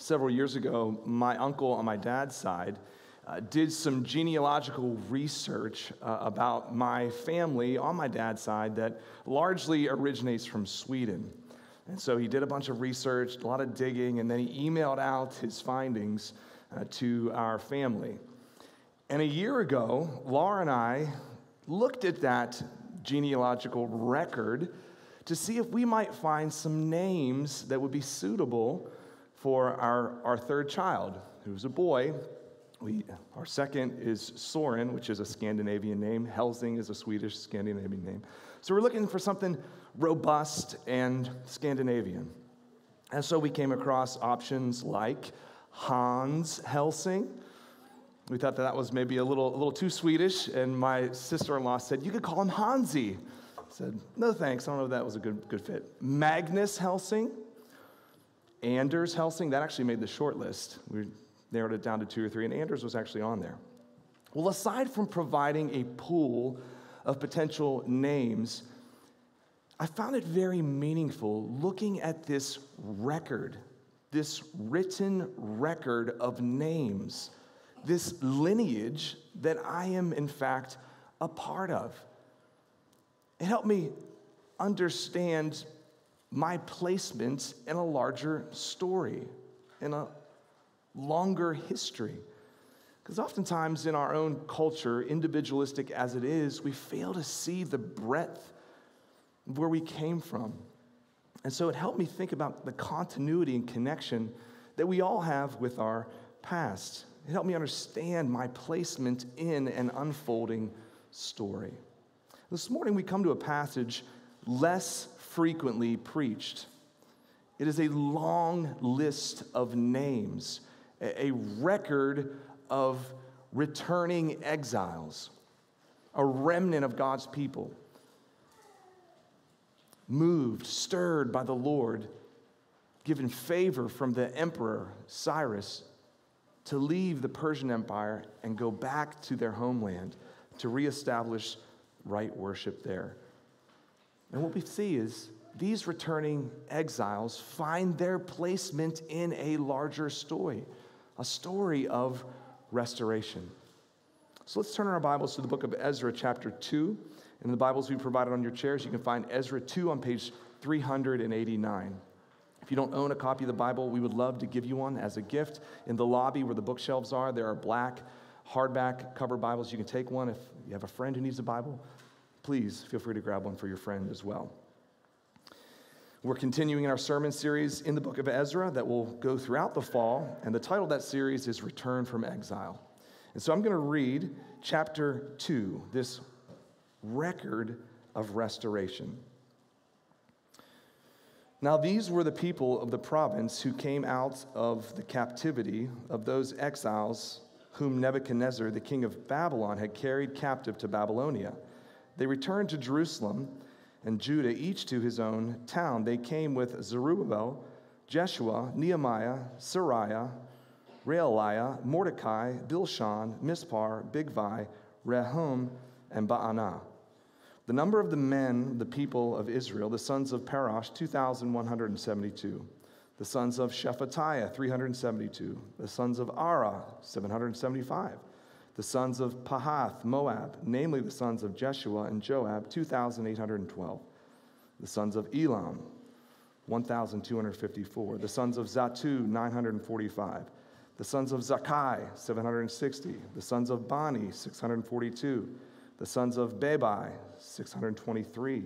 several years ago, my uncle on my dad's side uh, did some genealogical research uh, about my family on my dad's side that largely originates from Sweden. And so he did a bunch of research, a lot of digging, and then he emailed out his findings uh, to our family. And a year ago, Laura and I looked at that genealogical record to see if we might find some names that would be suitable for our, our third child, who's a boy. We, our second is Soren, which is a Scandinavian name. Helsing is a Swedish Scandinavian name. So we're looking for something robust and Scandinavian. And so we came across options like Hans Helsing. We thought that that was maybe a little, a little too Swedish, and my sister in law said, You could call him Hansi. I said, No thanks, I don't know if that was a good, good fit. Magnus Helsing. Anders Helsing, that actually made the short list. We narrowed it down to two or three, and Anders was actually on there. Well, aside from providing a pool of potential names, I found it very meaningful looking at this record, this written record of names, this lineage that I am, in fact, a part of. It helped me understand my placement in a larger story, in a longer history. Because oftentimes in our own culture, individualistic as it is, we fail to see the breadth of where we came from. And so it helped me think about the continuity and connection that we all have with our past. It helped me understand my placement in an unfolding story. This morning we come to a passage less frequently preached. It is a long list of names, a record of returning exiles, a remnant of God's people, moved, stirred by the Lord, given favor from the emperor Cyrus to leave the Persian Empire and go back to their homeland to reestablish right worship there. And what we see is these returning exiles find their placement in a larger story, a story of restoration. So let's turn our Bibles to the book of Ezra, chapter 2. In the Bibles we provided on your chairs, you can find Ezra 2 on page 389. If you don't own a copy of the Bible, we would love to give you one as a gift. In the lobby where the bookshelves are, there are black hardback cover Bibles. You can take one if you have a friend who needs a Bible please feel free to grab one for your friend as well. We're continuing our sermon series in the book of Ezra that will go throughout the fall, and the title of that series is Return from Exile. And so I'm going to read chapter 2, this record of restoration. Now, these were the people of the province who came out of the captivity of those exiles whom Nebuchadnezzar, the king of Babylon, had carried captive to Babylonia. They returned to Jerusalem and Judah, each to his own town. They came with Zerubbabel, Jeshua, Nehemiah, Seraiah, Reelaiah, Mordecai, Bilshan, Mispar, Bigvai, Rehum, and Baanah. The number of the men, the people of Israel, the sons of Parosh, 2,172. The sons of Shephatiah, 372. The sons of Arah, 775 the sons of Pahath, Moab, namely the sons of Jeshua and Joab, 2,812. The sons of Elam, 1,254. The sons of Zattu, 945. The sons of Zaccai, 760. The sons of Bani, 642. The sons of Bebai, 623.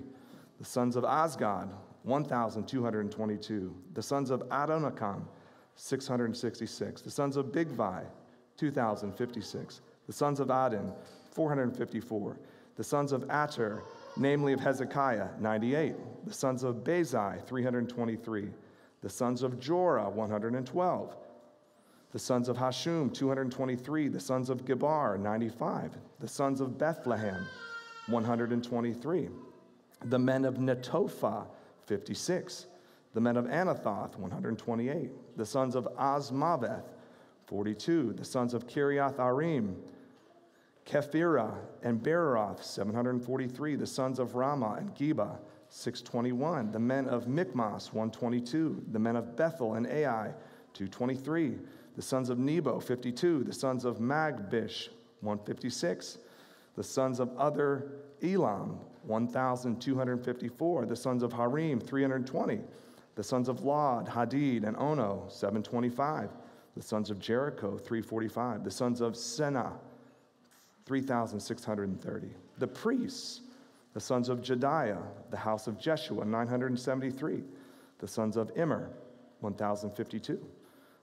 The sons of Azgad, 1,222. The sons of Adonikam, 666. The sons of Bigvai, 2,056 the sons of Adin, 454. The sons of Ater, namely of Hezekiah, 98. The sons of Bezai, 323. The sons of Jorah, 112. The sons of Hashum, 223. The sons of Gebar, 95. The sons of Bethlehem, 123. The men of Netophah, 56. The men of Anathoth, 128. The sons of Azmaveth, 42. The sons of Kiriath Arim, Kephirah and Beeroth, 743. The sons of Ramah and Geba, 621. The men of Michmas, 122. The men of Bethel and Ai, 223. The sons of Nebo, 52. The sons of Magbish, 156. The sons of other Elam, 1,254. The sons of Harim, 320. The sons of Lod, Hadid, and Ono, 725. The sons of Jericho, 345. The sons of Senah, 3,630. The priests, the sons of Jedaiah, the house of Jeshua, 973. The sons of Immer, 1,052.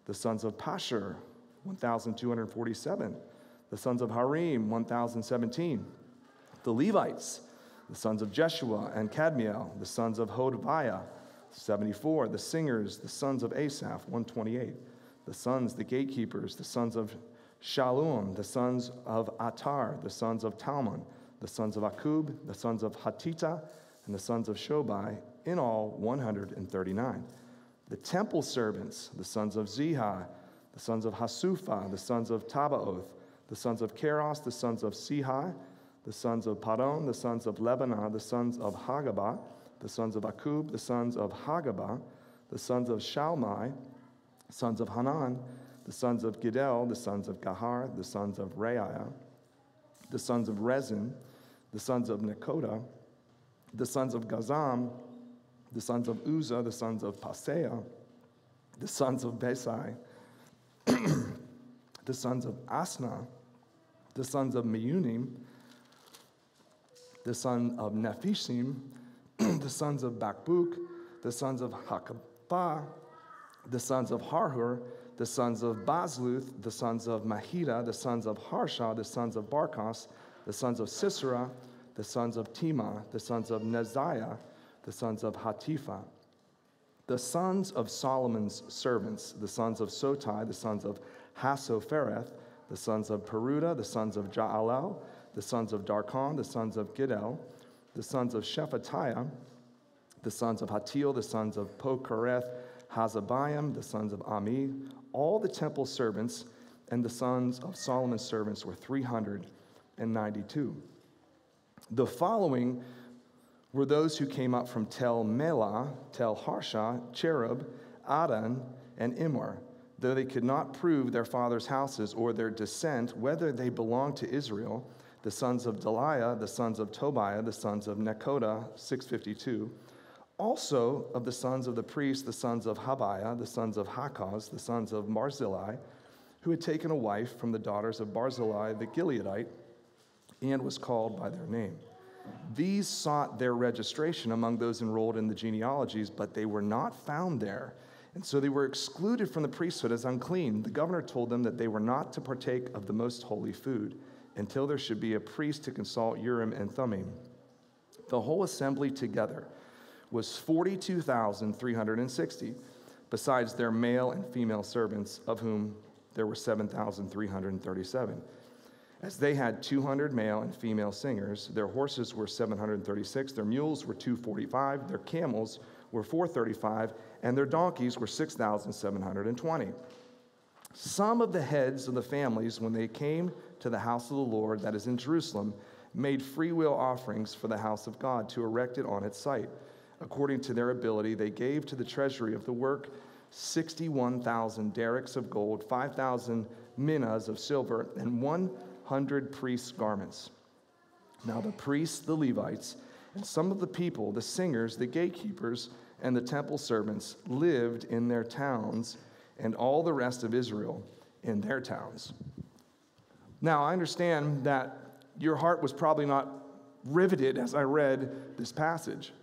The sons of Pashhur, 1,247. The sons of Harim, 1,017. The Levites, the sons of Jeshua and Kadmiel, the sons of Hodaviah, 74. The singers, the sons of Asaph, 128. The sons, the gatekeepers, the sons of Shallum, the sons of Atar, the sons of Talmon, the sons of Akkub, the sons of Hatita, and the sons of Shobai, in all 139. The temple servants, the sons of Ziha, the sons of Hasupha, the sons of Tabaoth, the sons of Keros, the sons of Sihai, the sons of Padon, the sons of Lebanah, the sons of Hagabah, the sons of Akkub, the sons of Hagabah, the sons of Shalmai, sons of Hanan, the sons of Giddel, the sons of Gahar, the sons of Reaiah, the sons of Rezin, the sons of Nekoda, the sons of Gazzam, the sons of Uzzah, the sons of Paseah, the sons of Besai, the sons of Asnah, the sons of Meunim, the son of Nephishim, the sons of Bakbuk, the sons of Hakabah, the sons of Harhur, the sons of Bazluth, the sons of Mahida, the sons of Harsha, the sons of Barkos, the sons of Sisera, the sons of Temah, the sons of Neziah, the sons of Hatipha, the sons of Solomon's servants, the sons of Sotai, the sons of Hassophereth, the sons of Peruda, the sons of Jaalel, the sons of Darkon, the sons of Giddel, the sons of Shephatiah, the sons of Hatil, the sons of Pochereth, Hazabiam, the sons of Ami, all the temple servants, and the sons of Solomon's servants were 392. The following were those who came up from Tel Melah, Tel Harsha, Cherub, Adan, and Immer, though they could not prove their father's houses or their descent, whether they belonged to Israel, the sons of Delaiah, the sons of Tobiah, the sons of Nekoda, 652. Also of the sons of the priests, the sons of Habaiah, the sons of Hakkoz, the sons of Barzillai, who had taken a wife from the daughters of Barzillai the Gileadite, and was called by their name. These sought their registration among those enrolled in the genealogies, but they were not found there. And so they were excluded from the priesthood as unclean. The governor told them that they were not to partake of the most holy food until there should be a priest to consult Urim and Thummim. The whole assembly together was 42,360, besides their male and female servants, of whom there were 7,337. As they had 200 male and female singers, their horses were 736, their mules were 245, their camels were 435, and their donkeys were 6,720. Some of the heads of the families, when they came to the house of the Lord that is in Jerusalem, made freewill offerings for the house of God to erect it on its site. According to their ability, they gave to the treasury of the work 61,000 darics of gold, 5,000 minas of silver, and one hundred priests' garments. Now the priests, the Levites, and some of the people, the singers, the gatekeepers, and the temple servants lived in their towns, and all the rest of Israel in their towns. Now, I understand that your heart was probably not riveted as I read this passage,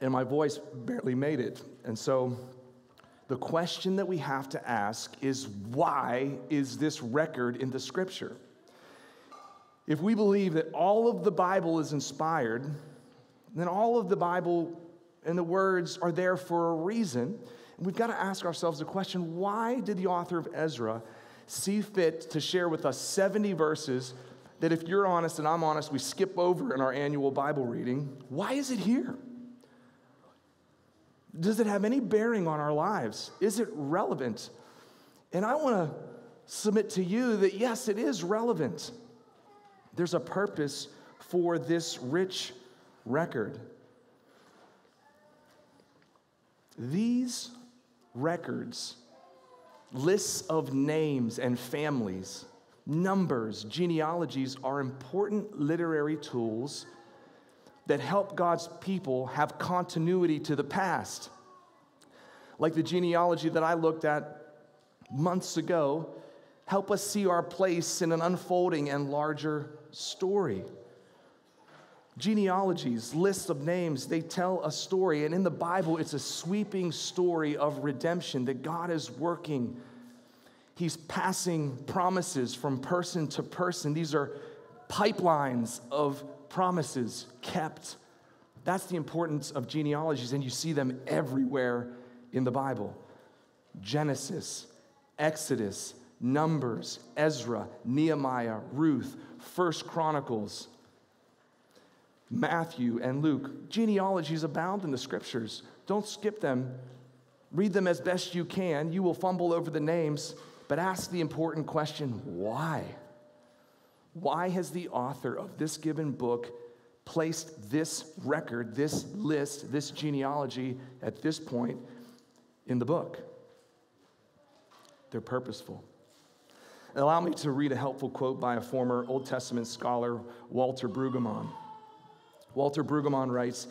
and my voice barely made it. And so the question that we have to ask is why is this record in the scripture? If we believe that all of the Bible is inspired, then all of the Bible and the words are there for a reason. And we've got to ask ourselves the question why did the author of Ezra see fit to share with us 70 verses that, if you're honest and I'm honest, we skip over in our annual Bible reading? Why is it here? Does it have any bearing on our lives? Is it relevant? And I want to submit to you that yes, it is relevant. There's a purpose for this rich record. These records, lists of names and families, numbers, genealogies are important literary tools that help God's people have continuity to the past. Like the genealogy that I looked at months ago, help us see our place in an unfolding and larger story. Genealogies, lists of names, they tell a story. And in the Bible, it's a sweeping story of redemption that God is working. He's passing promises from person to person. These are pipelines of promises kept. That's the importance of genealogies, and you see them everywhere in the Bible Genesis, Exodus, Numbers, Ezra, Nehemiah, Ruth, First Chronicles, Matthew, and Luke. Genealogies abound in the scriptures. Don't skip them. Read them as best you can. You will fumble over the names, but ask the important question why? Why has the author of this given book placed this record, this list, this genealogy at this point in the book? They're purposeful. Allow me to read a helpful quote by a former Old Testament scholar, Walter Brueggemann. Walter Brueggemann writes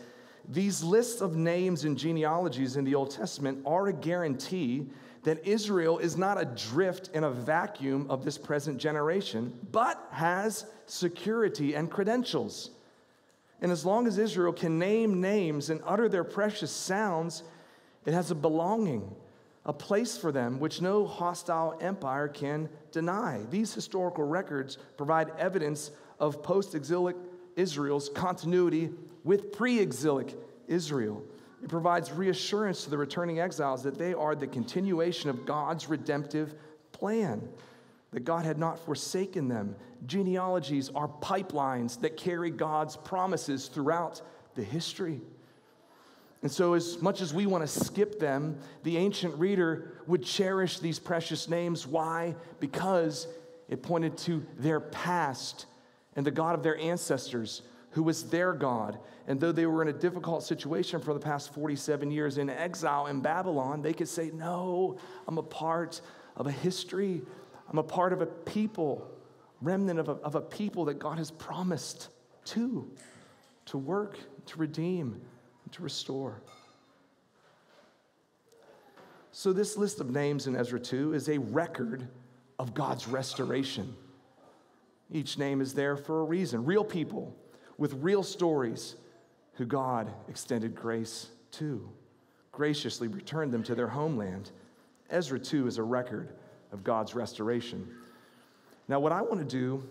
These lists of names and genealogies in the Old Testament are a guarantee that Israel is not adrift in a vacuum of this present generation, but has security and credentials. And as long as Israel can name names and utter their precious sounds, it has a belonging, a place for them which no hostile empire can deny. These historical records provide evidence of post exilic Israel's continuity with pre exilic Israel. It provides reassurance to the returning exiles that they are the continuation of God's redemptive plan, that God had not forsaken them. Genealogies are pipelines that carry God's promises throughout the history. And so, as much as we want to skip them, the ancient reader would cherish these precious names. Why? Because it pointed to their past and the God of their ancestors, who was their God. And though they were in a difficult situation for the past 47 years in exile in Babylon, they could say, No, I'm a part of a history, I'm a part of a people, remnant of a, of a people that God has promised to, to work, to redeem to restore. So, this list of names in Ezra 2 is a record of God's restoration. Each name is there for a reason. Real people with real stories who God extended grace to, graciously returned them to their homeland. Ezra 2 is a record of God's restoration. Now, what I want to do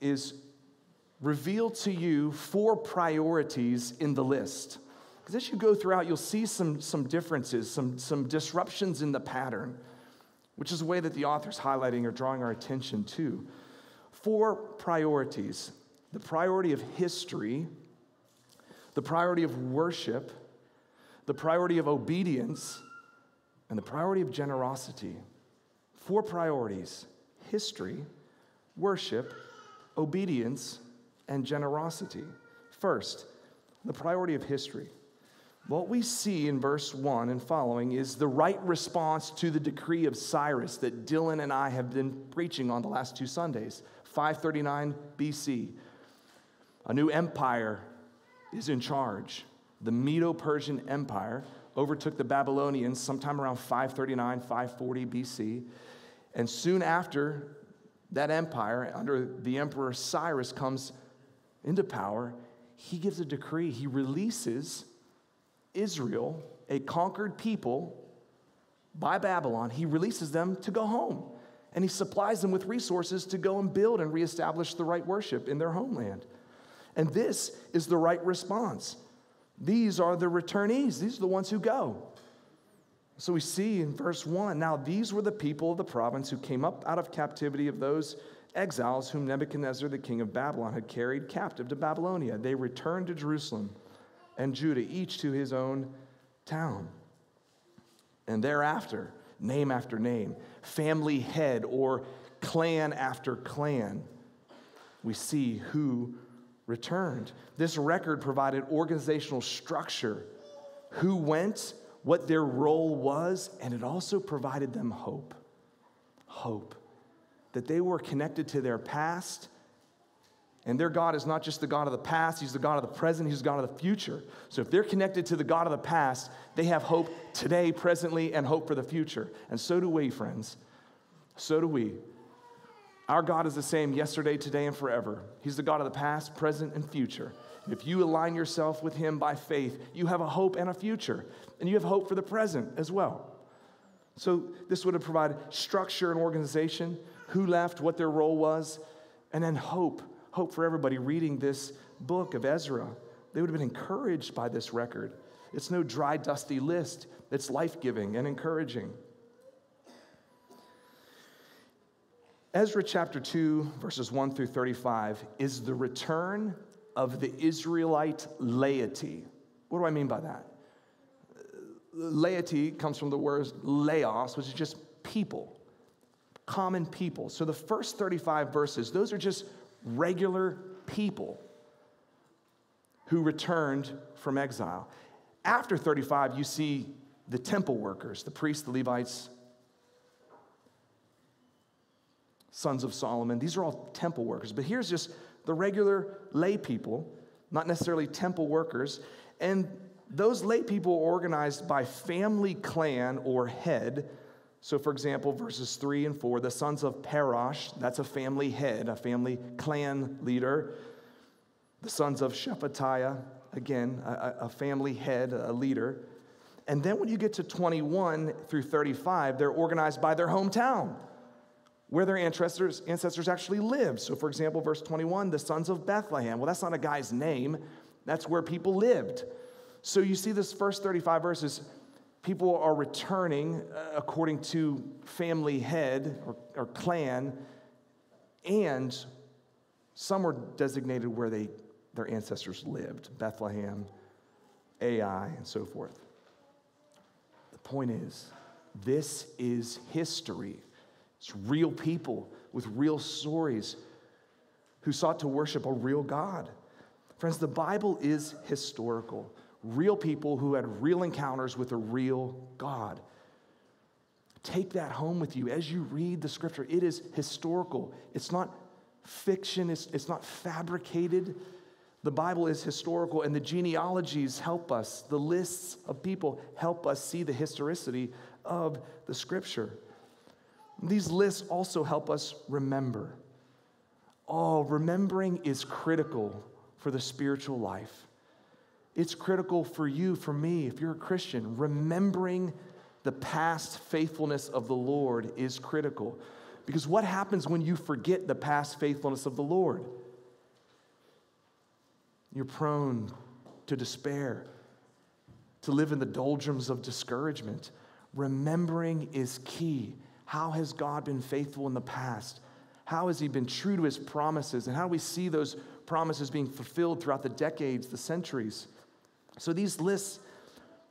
is reveal to you four priorities in the list. Because as you go throughout, you'll see some, some differences, some, some disruptions in the pattern, which is a way that the author's highlighting or drawing our attention to. Four priorities the priority of history, the priority of worship, the priority of obedience, and the priority of generosity. Four priorities history, worship, obedience, and generosity. First, the priority of history. What we see in verse 1 and following is the right response to the decree of Cyrus that Dylan and I have been preaching on the last two Sundays, 539 BC. A new empire is in charge. The Medo Persian Empire overtook the Babylonians sometime around 539, 540 BC. And soon after, that empire, under the Emperor Cyrus, comes into power. He gives a decree, he releases Israel, a conquered people by Babylon, he releases them to go home. And he supplies them with resources to go and build and reestablish the right worship in their homeland. And this is the right response. These are the returnees, these are the ones who go. So we see in verse 1 now these were the people of the province who came up out of captivity of those exiles whom Nebuchadnezzar, the king of Babylon, had carried captive to Babylonia. They returned to Jerusalem and Judah, each to his own town. And thereafter, name after name, family head or clan after clan, we see who returned. This record provided organizational structure who went, what their role was, and it also provided them hope. Hope. That they were connected to their past, and their God is not just the God of the past, He's the God of the present, He's the God of the future. So if they're connected to the God of the past, they have hope today, presently, and hope for the future. And so do we, friends. So do we. Our God is the same yesterday, today, and forever. He's the God of the past, present, and future. If you align yourself with Him by faith, you have a hope and a future, and you have hope for the present as well. So, this would have provided structure and organization, who left, what their role was, and then hope. Hope for everybody reading this book of Ezra. They would have been encouraged by this record. It's no dry, dusty list, it's life giving and encouraging. Ezra chapter 2, verses 1 through 35, is the return of the Israelite laity. What do I mean by that? Uh, laity comes from the word laos, which is just people, common people. So the first 35 verses, those are just regular people who returned from exile. After 35, you see the temple workers, the priests, the Levites, sons of Solomon. These are all temple workers. But here's just the regular lay people, not necessarily temple workers. And those lay people are organized by family clan or head. So, for example, verses 3 and 4, the sons of Parosh, that's a family head, a family clan leader. The sons of Shephatiah, again, a, a family head, a leader. And then when you get to 21 through 35, they're organized by their hometown where their ancestors, ancestors actually lived. So, for example, verse 21, the sons of Bethlehem. Well, that's not a guy's name, that's where people lived. So, you see this first 35 verses, people are returning uh, according to family head or, or clan, and some were designated where they, their ancestors lived Bethlehem, Ai, and so forth. The point is, this is history. It's real people with real stories who sought to worship a real God. Friends, the Bible is historical. Real people who had real encounters with a real God. Take that home with you as you read the scripture. It is historical, it's not fiction, it's, it's not fabricated. The Bible is historical, and the genealogies help us. The lists of people help us see the historicity of the scripture. These lists also help us remember. Oh, remembering is critical for the spiritual life. It's critical for you, for me, if you're a Christian. Remembering the past faithfulness of the Lord is critical. Because what happens when you forget the past faithfulness of the Lord? You're prone to despair, to live in the doldrums of discouragement. Remembering is key. How has God been faithful in the past? How has He been true to His promises? And how do we see those promises being fulfilled throughout the decades, the centuries? So these lists,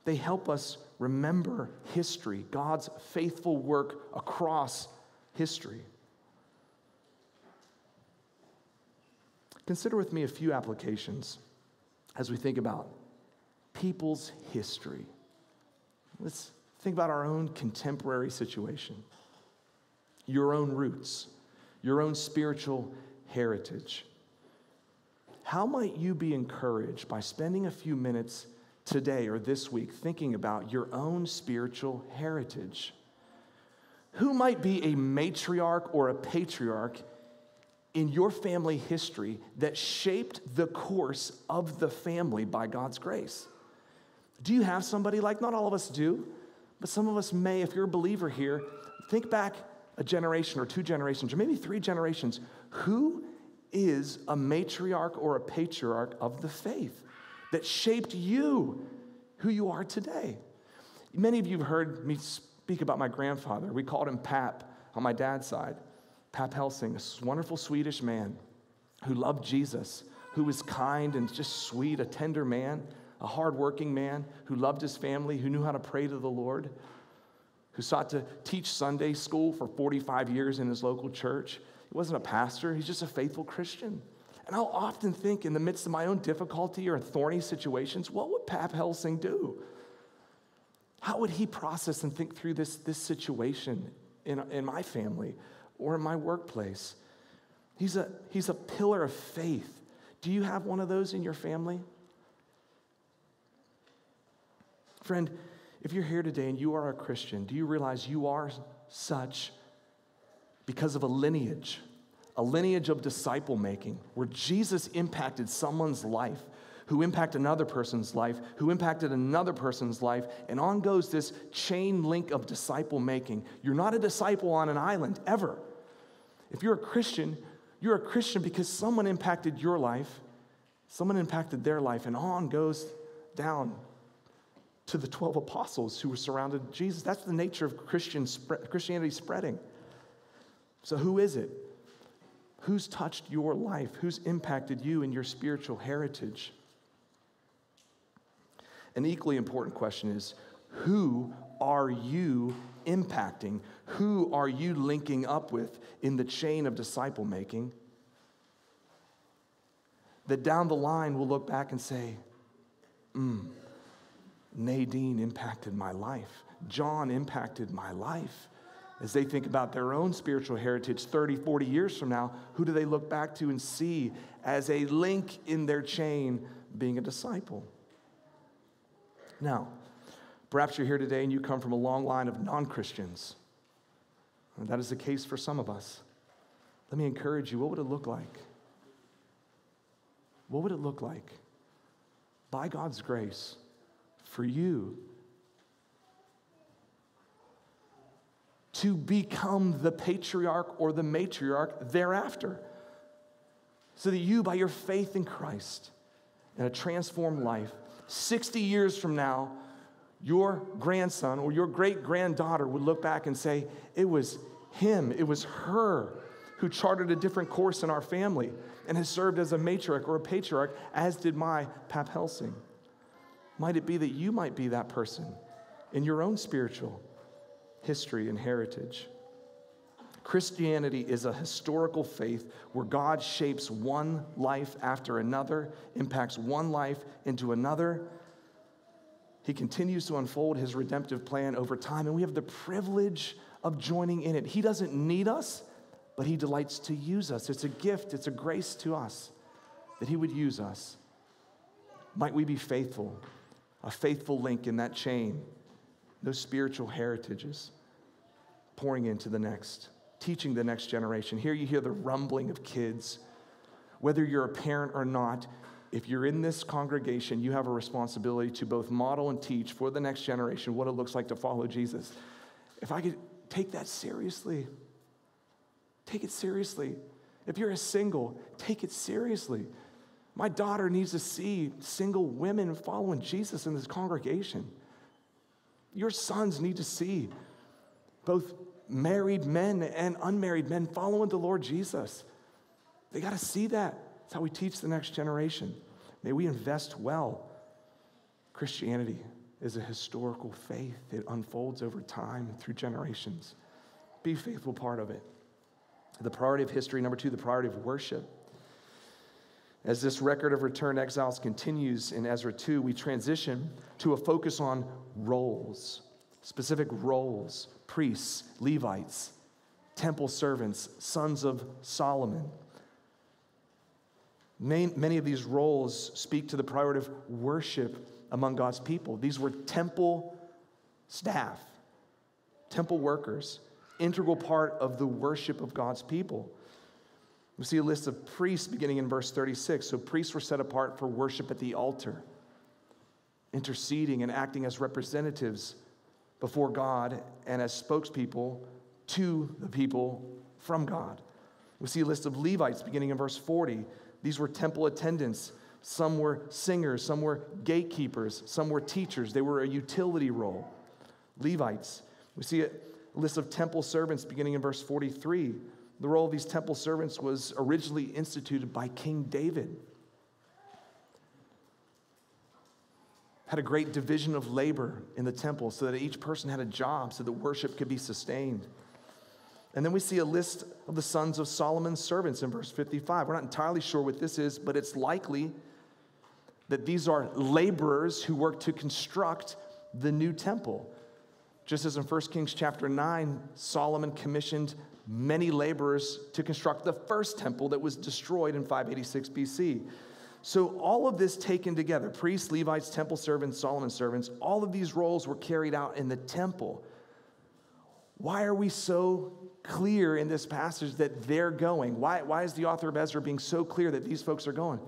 they help us remember history, God's faithful work across history. Consider with me a few applications as we think about people's history. Let's think about our own contemporary situation your own roots, your own spiritual heritage. How might you be encouraged by spending a few minutes today or this week thinking about your own spiritual heritage? Who might be a matriarch or a patriarch in your family history that shaped the course of the family by God's grace? Do you have somebody like, not all of us do, but some of us may, if you're a believer here, think back a generation or two generations or maybe three generations, who is a matriarch or a patriarch of the faith that shaped you, who you are today? Many of you have heard me speak about my grandfather. We called him Pap on my dad's side. Pap Helsing, a wonderful Swedish man who loved Jesus, who was kind and just sweet, a tender man, a hardworking man who loved his family, who knew how to pray to the Lord who sought to teach Sunday school for 45 years in his local church. He wasn't a pastor, he's just a faithful Christian. And I'll often think, in the midst of my own difficulty or thorny situations, what would Pap Helsing do? How would he process and think through this, this situation in, in my family or in my workplace? He's a, he's a pillar of faith. Do you have one of those in your family? Friend, if you're here today and you are a Christian, do you realize you are such because of a lineage, a lineage of disciple making, where Jesus impacted someone's life, who impacted another person's life, who impacted another person's life, and on goes this chain link of disciple making. You're not a disciple on an island ever. If you're a Christian, you're a Christian because someone impacted your life, someone impacted their life, and on goes down to the 12 apostles who were surrounded Jesus. That's the nature of Christian Christianity spreading. So, who is it? Who's touched your life? Who's impacted you in your spiritual heritage? An equally important question is who are you impacting? Who are you linking up with in the chain of disciple making? That down the line we'll look back and say, hmm, Nadine impacted my life. John impacted my life. As they think about their own spiritual heritage 30, 40 years from now, who do they look back to and see as a link in their chain being a disciple? Now, perhaps you're here today and you come from a long line of non Christians. That is the case for some of us. Let me encourage you what would it look like? What would it look like? By God's grace, for you to become the patriarch or the matriarch thereafter. So that you, by your faith in Christ and a transformed life, 60 years from now, your grandson or your great granddaughter would look back and say, It was him, it was her who charted a different course in our family and has served as a matriarch or a patriarch, as did my Pap Helsing. Might it be that you might be that person in your own spiritual history and heritage? Christianity is a historical faith where God shapes one life after another, impacts one life into another. He continues to unfold his redemptive plan over time, and we have the privilege of joining in it. He doesn't need us, but he delights to use us. It's a gift, it's a grace to us that he would use us. Might we be faithful a faithful link in that chain, those spiritual heritages, pouring into the next, teaching the next generation. Here you hear the rumbling of kids. Whether you're a parent or not, if you're in this congregation, you have a responsibility to both model and teach for the next generation what it looks like to follow Jesus. If I could take that seriously, take it seriously. If you're a single, take it seriously. My daughter needs to see single women following Jesus in this congregation. Your sons need to see both married men and unmarried men following the Lord Jesus. They got to see that. That's how we teach the next generation. May we invest well. Christianity is a historical faith, it unfolds over time through generations. Be faithful part of it. The priority of history, number two, the priority of worship. As this record of returned exiles continues in Ezra 2, we transition to a focus on roles, specific roles priests, Levites, temple servants, sons of Solomon. Many of these roles speak to the priority of worship among God's people. These were temple staff, temple workers, integral part of the worship of God's people. We see a list of priests beginning in verse 36. So priests were set apart for worship at the altar, interceding and acting as representatives before God and as spokespeople to the people from God. We see a list of Levites beginning in verse 40. These were temple attendants. Some were singers, some were gatekeepers, some were teachers. They were a utility role. Levites. We see a list of temple servants beginning in verse 43. The role of these temple servants was originally instituted by King David. Had a great division of labor in the temple so that each person had a job so that worship could be sustained. And then we see a list of the sons of Solomon's servants in verse 55. We're not entirely sure what this is, but it's likely that these are laborers who work to construct the new temple. Just as in 1 Kings chapter 9, Solomon commissioned many laborers to construct the first temple that was destroyed in 586 BC. So, all of this taken together priests, Levites, temple servants, Solomon's servants all of these roles were carried out in the temple. Why are we so clear in this passage that they're going? Why, why is the author of Ezra being so clear that these folks are going?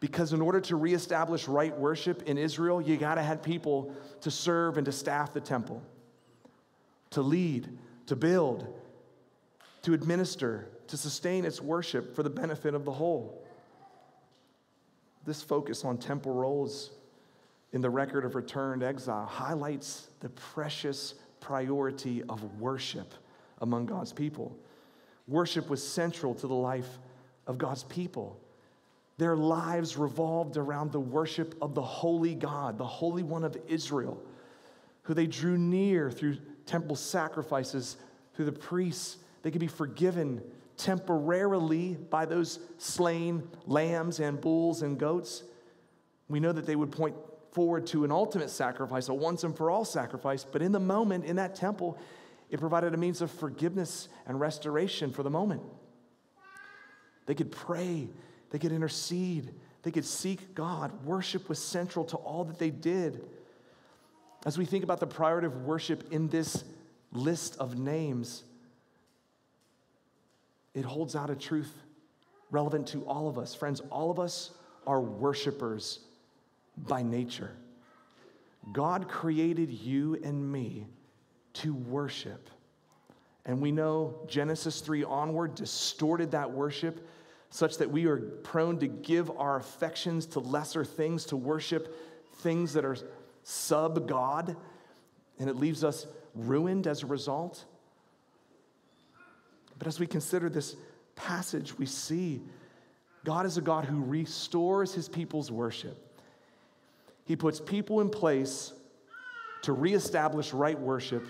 Because in order to reestablish right worship in Israel, you got to have people to serve and to staff the temple, to lead, to build, to administer, to sustain its worship for the benefit of the whole. This focus on temple roles in the record of returned exile highlights the precious priority of worship among God's people. Worship was central to the life of God's people. Their lives revolved around the worship of the holy God, the Holy One of Israel, who they drew near through temple sacrifices, through the priests they could be forgiven temporarily by those slain lambs and bulls and goats. We know that they would point forward to an ultimate sacrifice, a once and for all sacrifice, but in the moment, in that temple, it provided a means of forgiveness and restoration for the moment. They could pray, they could intercede, they could seek God. Worship was central to all that they did. As we think about the priority of worship in this list of names, it holds out a truth relevant to all of us. Friends, all of us are worshipers by nature. God created you and me to worship. And we know Genesis 3 onward distorted that worship such that we are prone to give our affections to lesser things, to worship things that are sub God, and it leaves us ruined as a result. But as we consider this passage, we see God is a God who restores his people's worship. He puts people in place to reestablish right worship,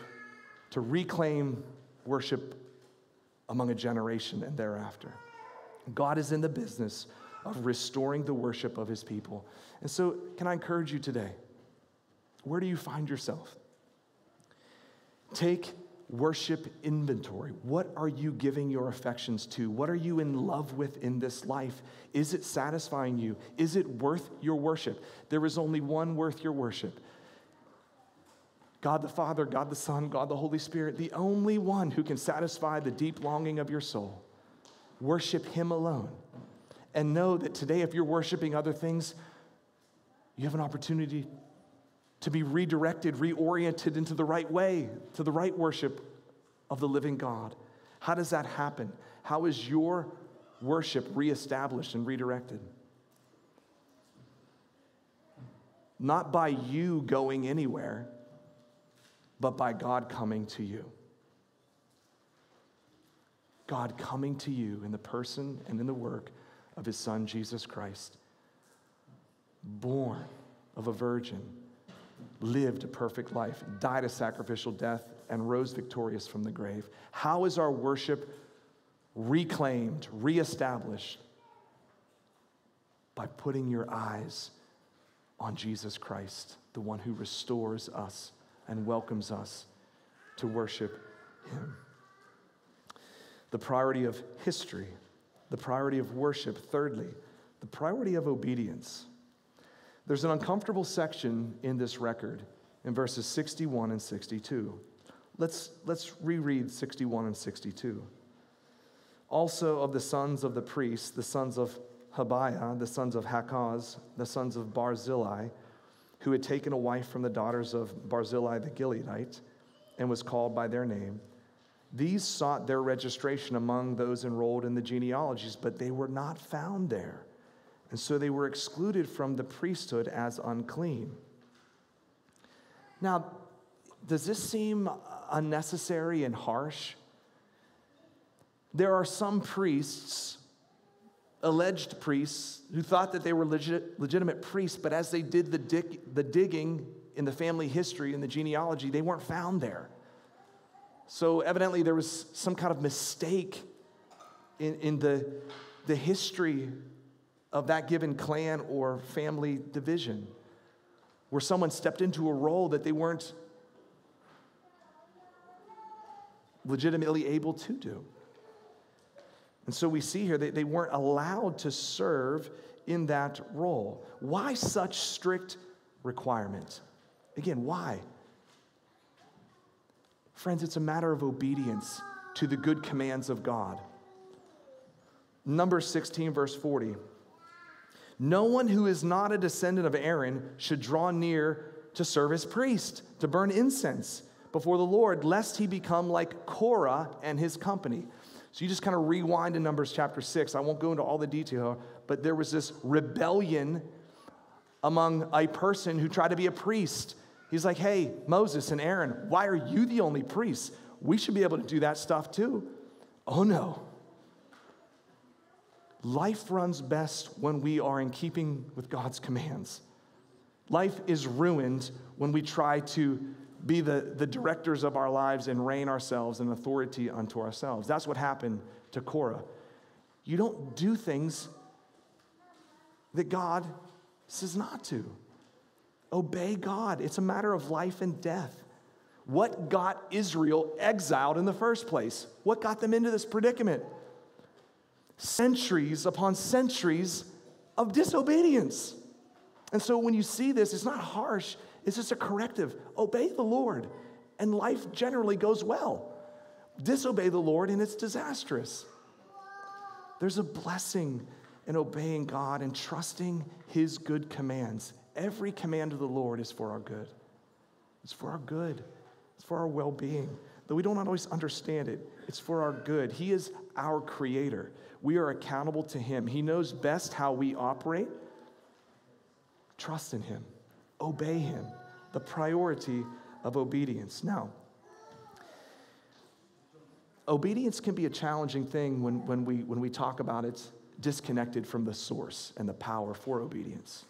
to reclaim worship among a generation and thereafter. God is in the business of restoring the worship of his people. And so, can I encourage you today? Where do you find yourself? Take worship inventory. What are you giving your affections to? What are you in love with in this life? Is it satisfying you? Is it worth your worship? There is only one worth your worship God the Father, God the Son, God the Holy Spirit, the only one who can satisfy the deep longing of your soul. Worship Him alone. And know that today, if you're worshiping other things, you have an opportunity to be redirected, reoriented into the right way, to the right worship of the living God. How does that happen? How is your worship reestablished and redirected? Not by you going anywhere, but by God coming to you. God coming to you in the person and in the work of his son, Jesus Christ, born of a virgin lived a perfect life, died a sacrificial death, and rose victorious from the grave. How is our worship reclaimed, reestablished? By putting your eyes on Jesus Christ, the one who restores us and welcomes us to worship him. The priority of history, the priority of worship, thirdly, the priority of obedience. There's an uncomfortable section in this record in verses 61 and 62. Let's, let's reread 61 and 62. Also of the sons of the priests, the sons of Habaiah, the sons of Hakkoz, the sons of Barzillai, who had taken a wife from the daughters of Barzillai the Gileadite and was called by their name. These sought their registration among those enrolled in the genealogies, but they were not found there. And so they were excluded from the priesthood as unclean. Now, does this seem unnecessary and harsh? There are some priests, alleged priests, who thought that they were legit, legitimate priests, but as they did the, dig, the digging in the family history and the genealogy, they weren't found there. So evidently, there was some kind of mistake in, in the, the history of that given clan or family division. where someone stepped into a role that they weren't legitimately able to do. And so we see here that they weren't allowed to serve in that role. Why such strict requirement? Again, why? Friends, it's a matter of obedience to the good commands of God. Number 16, verse 40. No one who is not a descendant of Aaron should draw near to serve as priest, to burn incense before the Lord, lest he become like Korah and his company. So you just kind of rewind to Numbers chapter 6. I won't go into all the detail, but there was this rebellion among a person who tried to be a priest. He's like, hey, Moses and Aaron, why are you the only priests? We should be able to do that stuff too. Oh no. Life runs best when we are in keeping with God's commands. Life is ruined when we try to be the, the directors of our lives and reign ourselves in authority unto ourselves. That's what happened to Korah. You don't do things that God says not to. Obey God. It's a matter of life and death. What got Israel exiled in the first place? What got them into this predicament? Centuries upon centuries of disobedience. And so when you see this, it's not harsh, it's just a corrective. Obey the Lord, and life generally goes well. Disobey the Lord, and it's disastrous. There's a blessing in obeying God and trusting His good commands. Every command of the Lord is for our good. It's for our good, it's for our well being. Though we don't always understand it, it's for our good. He is our creator. We are accountable to Him. He knows best how we operate. Trust in Him, obey Him, the priority of obedience. Now, obedience can be a challenging thing when, when, we, when we talk about it disconnected from the source and the power for obedience.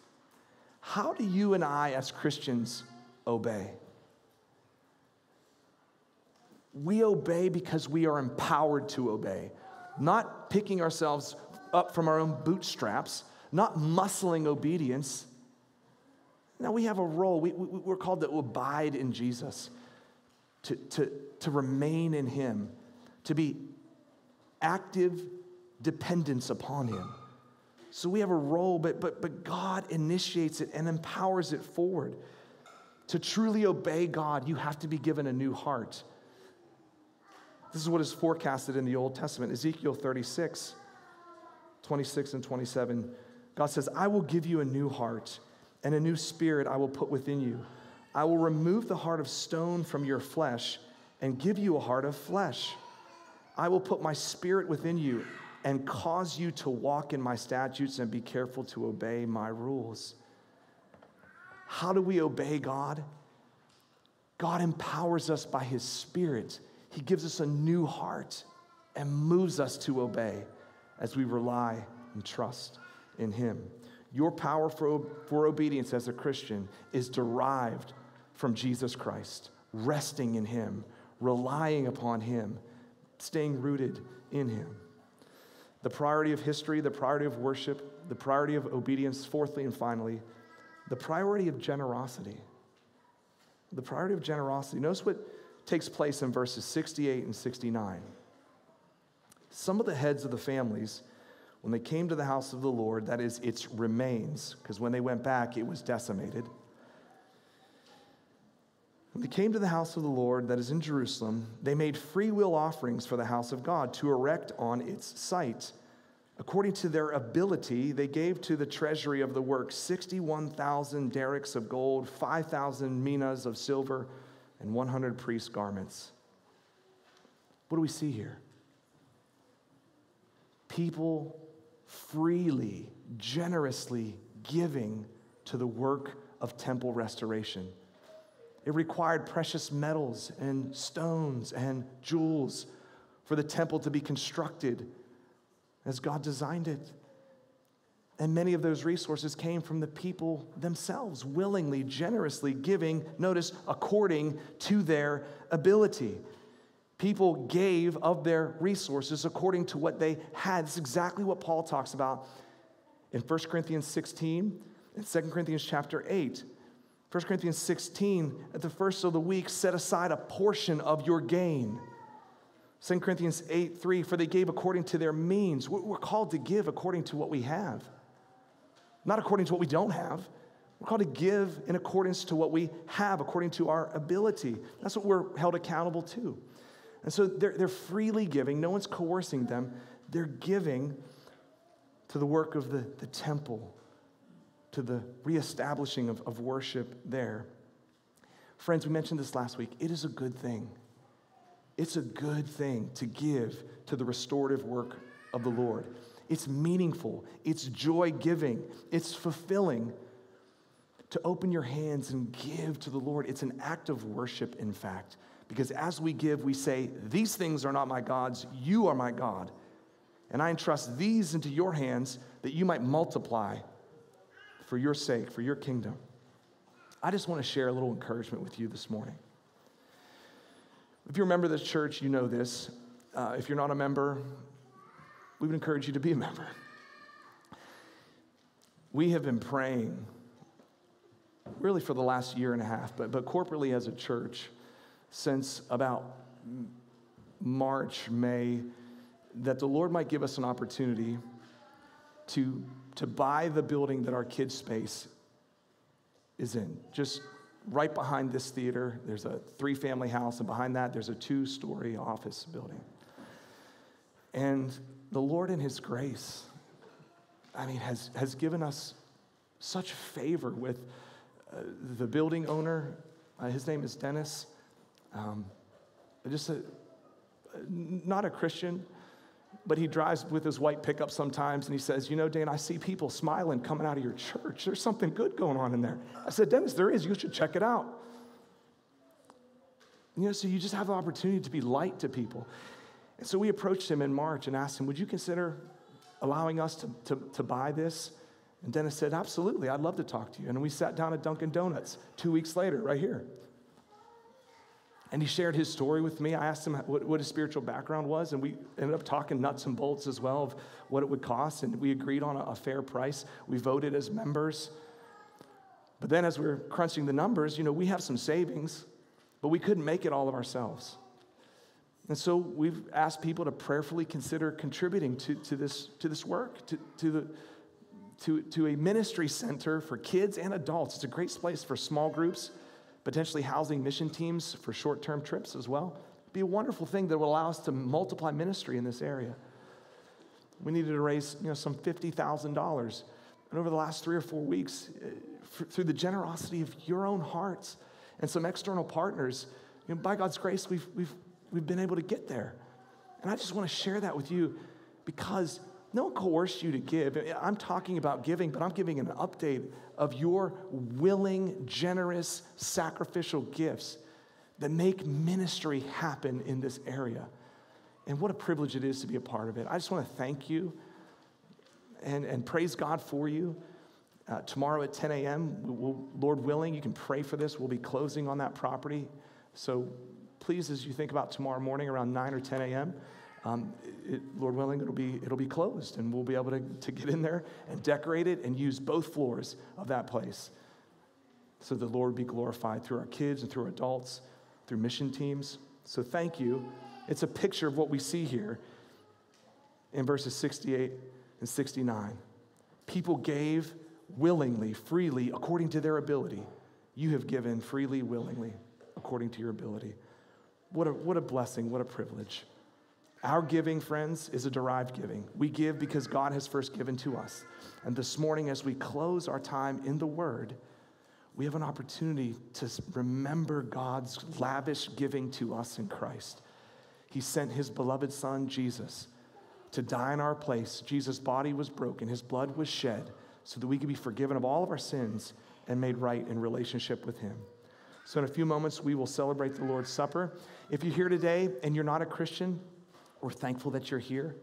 How do you and I, as Christians, obey? We obey because we are empowered to obey, not picking ourselves up from our own bootstraps, not muscling obedience. Now we have a role. We, we, are called to abide in Jesus, to, to, to remain in Him, to be active dependence upon Him. So we have a role, but, but, but God initiates it and empowers it forward. To truly obey God, you have to be given a new heart. This is what is forecasted in the Old Testament Ezekiel 36, 26 and 27. God says, I will give you a new heart, and a new spirit I will put within you. I will remove the heart of stone from your flesh and give you a heart of flesh. I will put my spirit within you and cause you to walk in my statutes and be careful to obey my rules. How do we obey God? God empowers us by his Spirit. He gives us a new heart and moves us to obey as we rely and trust in him. Your power for, for obedience as a Christian is derived from Jesus Christ, resting in him, relying upon him, staying rooted in him the priority of history, the priority of worship, the priority of obedience, fourthly and finally, the priority of generosity. The priority of generosity. Notice what takes place in verses 68 and 69. Some of the heads of the families, when they came to the house of the Lord, that is, its remains, because when they went back, it was decimated. When they came to the house of the Lord that is in Jerusalem, they made free will offerings for the house of God to erect on its site. According to their ability, they gave to the treasury of the work 61,000 darics of gold, 5,000 minas of silver, and 100 priest garments. What do we see here? People freely, generously giving to the work of temple restoration. It required precious metals and stones and jewels for the temple to be constructed as God designed it. And many of those resources came from the people themselves, willingly, generously giving, notice, according to their ability. People gave of their resources according to what they had. It's exactly what Paul talks about in 1 Corinthians 16 and 2 Corinthians chapter 8. 1 Corinthians 16, at the first of the week, set aside a portion of your gain. 2 Corinthians 8, 3, for they gave according to their means. We're called to give according to what we have, not according to what we don't have. We're called to give in accordance to what we have, according to our ability. That's what we're held accountable to. And so they're, they're freely giving, no one's coercing them. They're giving to the work of the, the temple, to the reestablishing of, of worship there. Friends, we mentioned this last week. It is a good thing. It's a good thing to give to the restorative work of the Lord. It's meaningful, it's joy giving, it's fulfilling. To open your hands and give to the Lord, it's an act of worship, in fact, because as we give, we say, These things are not my gods, you are my God. And I entrust these into your hands that you might multiply for your sake, for your kingdom. I just want to share a little encouragement with you this morning. If you're a member of this church, you know this. Uh, if you're not a member, we would encourage you to be a member. We have been praying really for the last year and a half, but, but corporately as a church since about March, May, that the Lord might give us an opportunity to, to buy the building that our kids' space is in. Just right behind this theater, there's a three family house, and behind that, there's a two story office building. And the Lord, in His grace, I mean, has, has given us such favor with uh, the building owner. Uh, his name is Dennis. Um, just a, not a Christian, but he drives with his white pickup sometimes and he says, You know, Dan, I see people smiling coming out of your church. There's something good going on in there. I said, Dennis, there is. You should check it out. You know, so you just have the opportunity to be light to people. And so we approached him in March and asked him, Would you consider allowing us to, to, to buy this? And Dennis said, Absolutely, I'd love to talk to you. And we sat down at Dunkin' Donuts two weeks later, right here. And he shared his story with me. I asked him what, what, his spiritual background was, and we ended up talking nuts and bolts as well of what it would cost, and we agreed on a, a fair price. We voted as members. But then, as we are crunching the numbers, you know, we have some savings, but we couldn't make it all of ourselves. And so we've asked people to prayerfully consider contributing to, to, this, to this work, to, to, the, to, to a ministry center for kids and adults. It's a great place for small groups potentially housing mission teams for short term trips as well. It'd be a wonderful thing that will allow us to multiply ministry in this area. We needed to raise you know, some $50,000. And over the last three or four weeks, uh, through the generosity of your own hearts and some external partners, you know, by God's grace, we've, we've, we've been able to get there. And I just want to share that with you because no one coerced you to give. I'm talking about giving, but I'm giving an update of your willing, generous, sacrificial gifts that make ministry happen in this area. And what a privilege it is to be a part of it. I just want to thank you and, and praise God for you. Uh, tomorrow at 10 a.m., we'll, Lord willing, you can pray for this. We'll be closing on that property. So please, as you think about tomorrow morning around 9 or 10 a.m., um, it, Lord willing, it'll be, it'll be closed and we'll be able to, to get in there and decorate it and use both floors of that place so the Lord be glorified through our kids and through adults, through mission teams. So thank you. It's a picture of what we see here in verses 68 and 69. People gave willingly, freely, according to their ability. You have given freely, willingly, according to your ability. What a, what a blessing, what a privilege. Our giving, friends, is a derived giving. We give because God has first given to us. And this morning, as we close our time in the Word, we have an opportunity to remember God's lavish giving to us in Christ. He sent His beloved Son, Jesus, to die in our place. Jesus' body was broken, His blood was shed so that we could be forgiven of all of our sins and made right in relationship with Him. So, in a few moments, we will celebrate the Lord's Supper. If you're here today and you're not a Christian, we're thankful that you're here.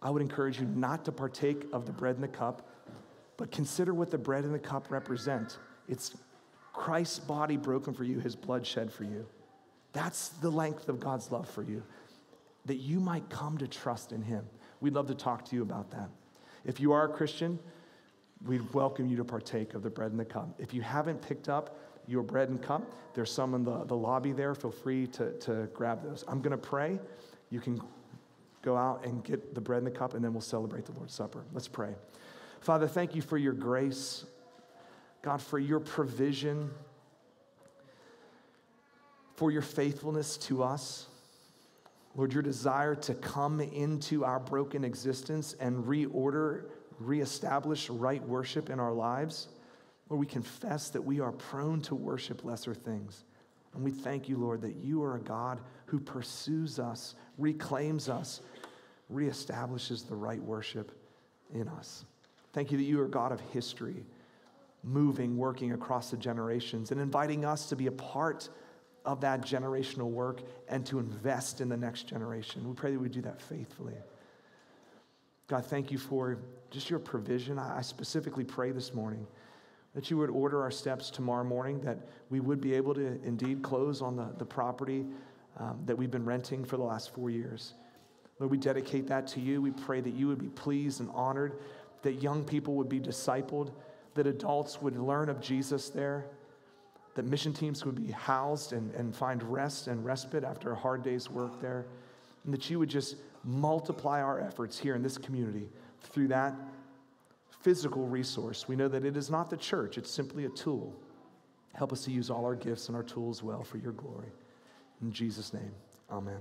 I would encourage you not to partake of the bread and the cup, but consider what the bread and the cup represent. It's Christ's body broken for you, his blood shed for you. That's the length of God's love for you, that you might come to trust in him. We'd love to talk to you about that. If you are a Christian, we'd welcome you to partake of the bread and the cup. If you haven't picked up your bread and cup. There's some in the, the lobby there. Feel free to, to grab those. I'm going to pray. You can go out and get the bread and the cup, and then we'll celebrate the Lord's Supper. Let's pray. Father, thank you for your grace. God, for your provision, for your faithfulness to us. Lord, your desire to come into our broken existence and reorder, reestablish right worship in our lives. Lord, we confess that we are prone to worship lesser things. And we thank you, Lord, that you are a God who pursues us, reclaims us, reestablishes the right worship in us. Thank you that you are God of history, moving, working across the generations, and inviting us to be a part of that generational work and to invest in the next generation. We pray that we do that faithfully. God, thank you for just your provision. I specifically pray this morning that you would order our steps tomorrow morning, that we would be able to indeed close on the, the property um, that we've been renting for the last four years. Lord, we dedicate that to you. We pray that you would be pleased and honored, that young people would be discipled, that adults would learn of Jesus there, that mission teams would be housed and, and find rest and respite after a hard day's work there, and that you would just multiply our efforts here in this community through that physical resource. We know that it is not the church, it's simply a tool. Help us to use all our gifts and our tools well for your glory. In Jesus' name, amen.